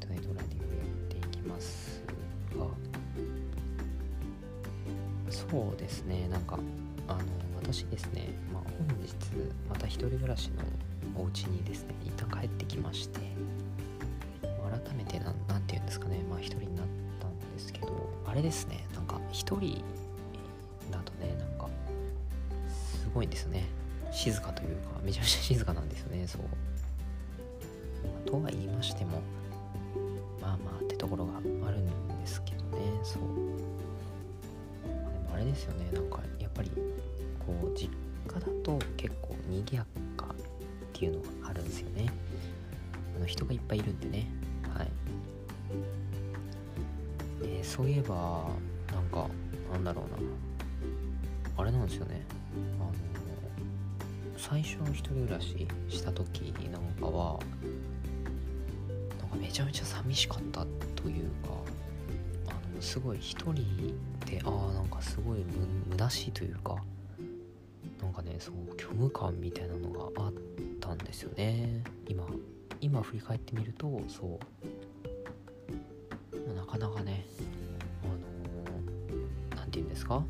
トネトラディングをやっていきます。がそうですね。なんかあの私ですね、まあ、本日また一人暮らしのお家にですね一旦帰ってきまして改めて何て言うんですかね。まあ1人になったんですけどあれですね。なんか1人だとねなんかすごいんですね。静かというかめちゃめちゃ静かなんですよね。そう。とは言いましてもまあまあってところがあるんですけどね。そう、でもあれですよね。なんかやっぱりこう実家だと結構賑やかっていうのがあるんですよね。あの人がいっぱいいるんでね。はい。でそういえばなんかなんだろうな。あれなんですよね。あの最初の一人暮らしした時なんかはめちゃめちゃ寂しかったというかあのすごい一人でああなんかすごいむ虚しいというかなんかねそう虚無感みたいなのがあったんですよね。今今振り返ってみるとそう。なかなかねあの何、て言うんですか？あの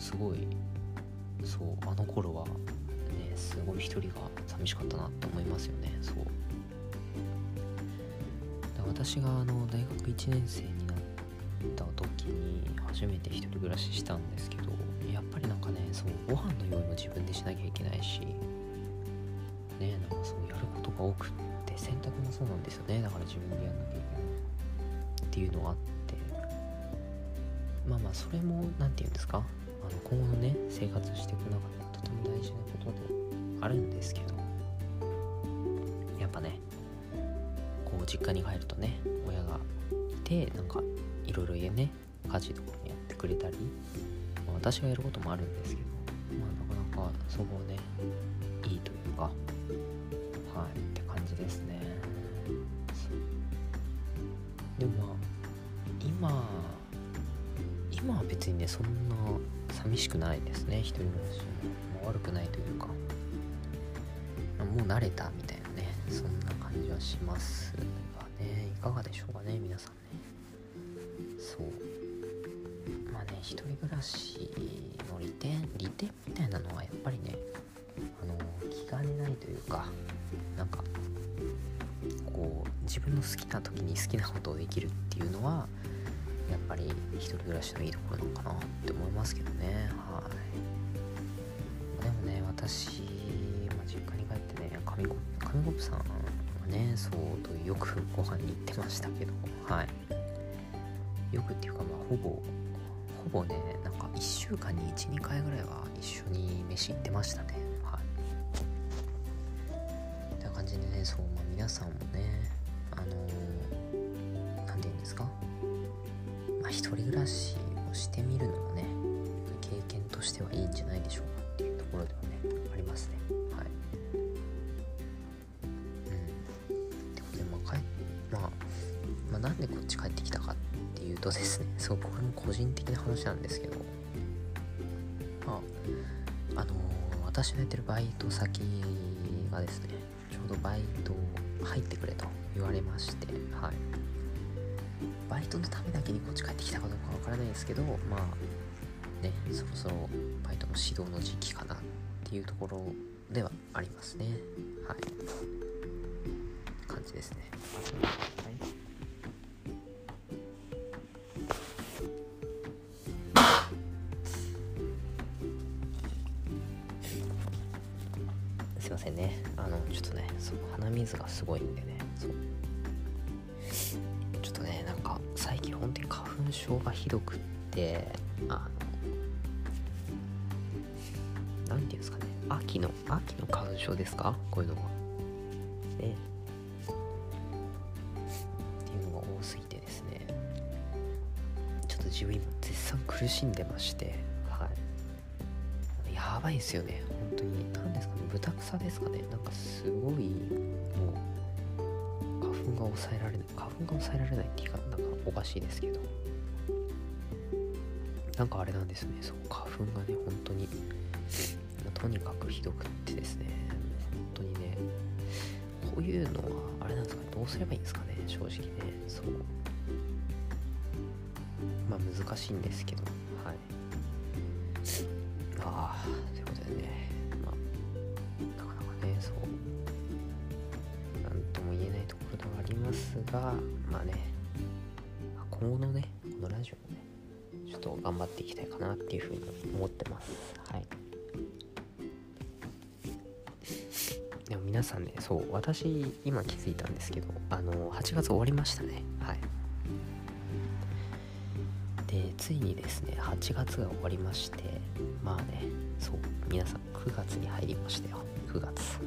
すごいそうあの頃はねすごい一人が寂しかったなって思いますよね。そう。私があの大学1年生になった時に初めて一人暮らししたんですけどやっぱりなんかねそうご飯の用意も自分でしなきゃいけないしねなんかそうやることが多くって洗濯もそうなんですよね。だから自分でやんなきゃいけないっていうのがあって。まあまあそれも何て言うんですかあの今後のね生活していく中でとても大事なことであるんです実家に帰るとね親がいてなんかいろいろ家ね家事とかもやってくれたり、まあ、私がやることもあるんですけどまあなかなかそこねいいというかはいって感じですね。でもまあ今今は別にねそんな寂しくないですね。一人暮らしも悪くないというかもう慣れたみたいな。そんな感じはしますがね。いかがでしょうかね皆さんね。そう。まあね一人暮らしの利点利点みたいなのはやっぱりねあの気兼ねないというかなんかこう自分の好きな時に好きなことをできるっていうのはやっぱり一人暮らしのいいところなのかなって思いますけどね。はい。でもね私、まあ、実家に帰ってね紙コ紙コップさんはねそうとよくご飯に行ってましたけど。はい。よくっていうかまあほぼほぼねなんか1週間に12回ぐらいは一緒に飯行ってましたね。はい。って感じでねそう、まあ、皆さんもねあの何、て言うんですか？まあ一人暮らしをしてみるのもね経験としてはいいんじゃないでしょうかっていうところではねありますね。なんでこっち帰ってきたかっていうとですねすごくこれも個人的な話なんですけどまああのー、私のやってるバイト先がですねちょうどバイト入ってくれと言われましてはい。バイトのためだけにこっち帰ってきたかどうかわからないですけどまあねそろそろバイトの指導の時期かなっていうところではありますね。はい。感じですね。はい。せんね。あのちょっとねそう鼻水がすごいんでね。そう。本当に花粉症がひどくってあの何て言うんですかね。秋の秋の花粉症ですか？こういうのはね。っていうのが多すぎてですね。ちょっと自分今絶賛苦しんでましてはい。やばいですよね。当に何ですかね豚草ですかね。なんかすごいもう花粉が抑えられない花粉が抑えられないって言い方なんかおかしいですけど。なんかあれなんですね。そう花粉がね本当にとにかくひどくってですね。本当にねこういうのはあれなんですかね。どうすればいいんですかね正直ね。そう。まあ難しいんですけど。はい。ああということでねまあなかなかね。そう。何とも言えないところではありますがまあね今後のねこのラジオもねちょっと頑張っていきたいかなっていうふうに思ってます。はい。でも皆さんねそう私今気づいたんですけどあの8月終わりましたね。はい。でついにですね8月が終わりましてまあねそう皆さん9月に入りましたよ。9月。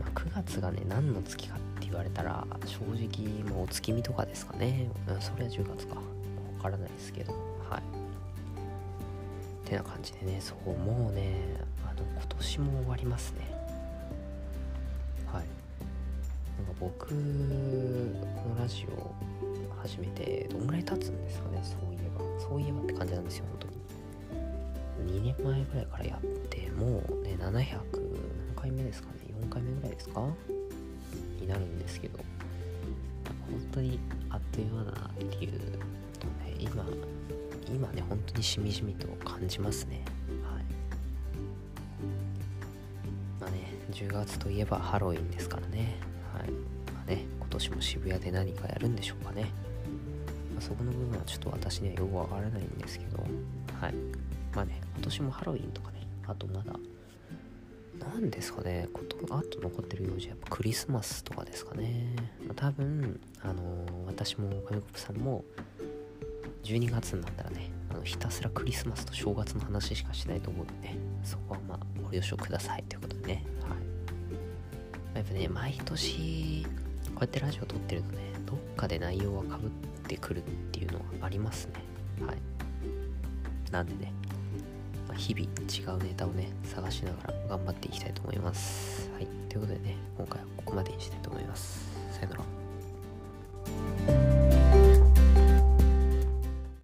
まあ9月がね何の月かって言われたら正直もうお月見とかですかね、それは10月か。わからないですけど。はい。てな感じでねそうもうねあの今年も終わりますね。はい。なんか僕このラジオ始めてどんぐらい経つんですかねそういえば。そういえばって感じなんですよ本当に。2年前ぐらいからやってもうね700何回目ですかね4回目ぐらいですか？になるんですけど本当にあっという間だなっていうとね今今ね本当にしみじみと感じますね。はい。まあね10月といえばハロウィンですからね。はい。まあね今年も渋谷で何かやるんでしょうかね、まあ、そこの部分はちょっと私にはよくわからないんですけどはい。まあね今年もハロウィンとかねあとまだ何ですかねことあと残ってる用事はやっぱクリスマスとかですかね、まあ、多分あのー、私も上国さんも12月になったらねあのひたすらクリスマスと正月の話しかしないと思うんでねそこはまあご了承くださいということでね。はい。やっぱね毎年こうやってラジオ撮ってるとねどっかで内容はかぶってくるっていうのはありますね。はい。なんでね、まあ、日々違うネタをね探しながら頑張っていきたいと思います。はい。ということでね今回はここまでにしたいと思います。さよなら。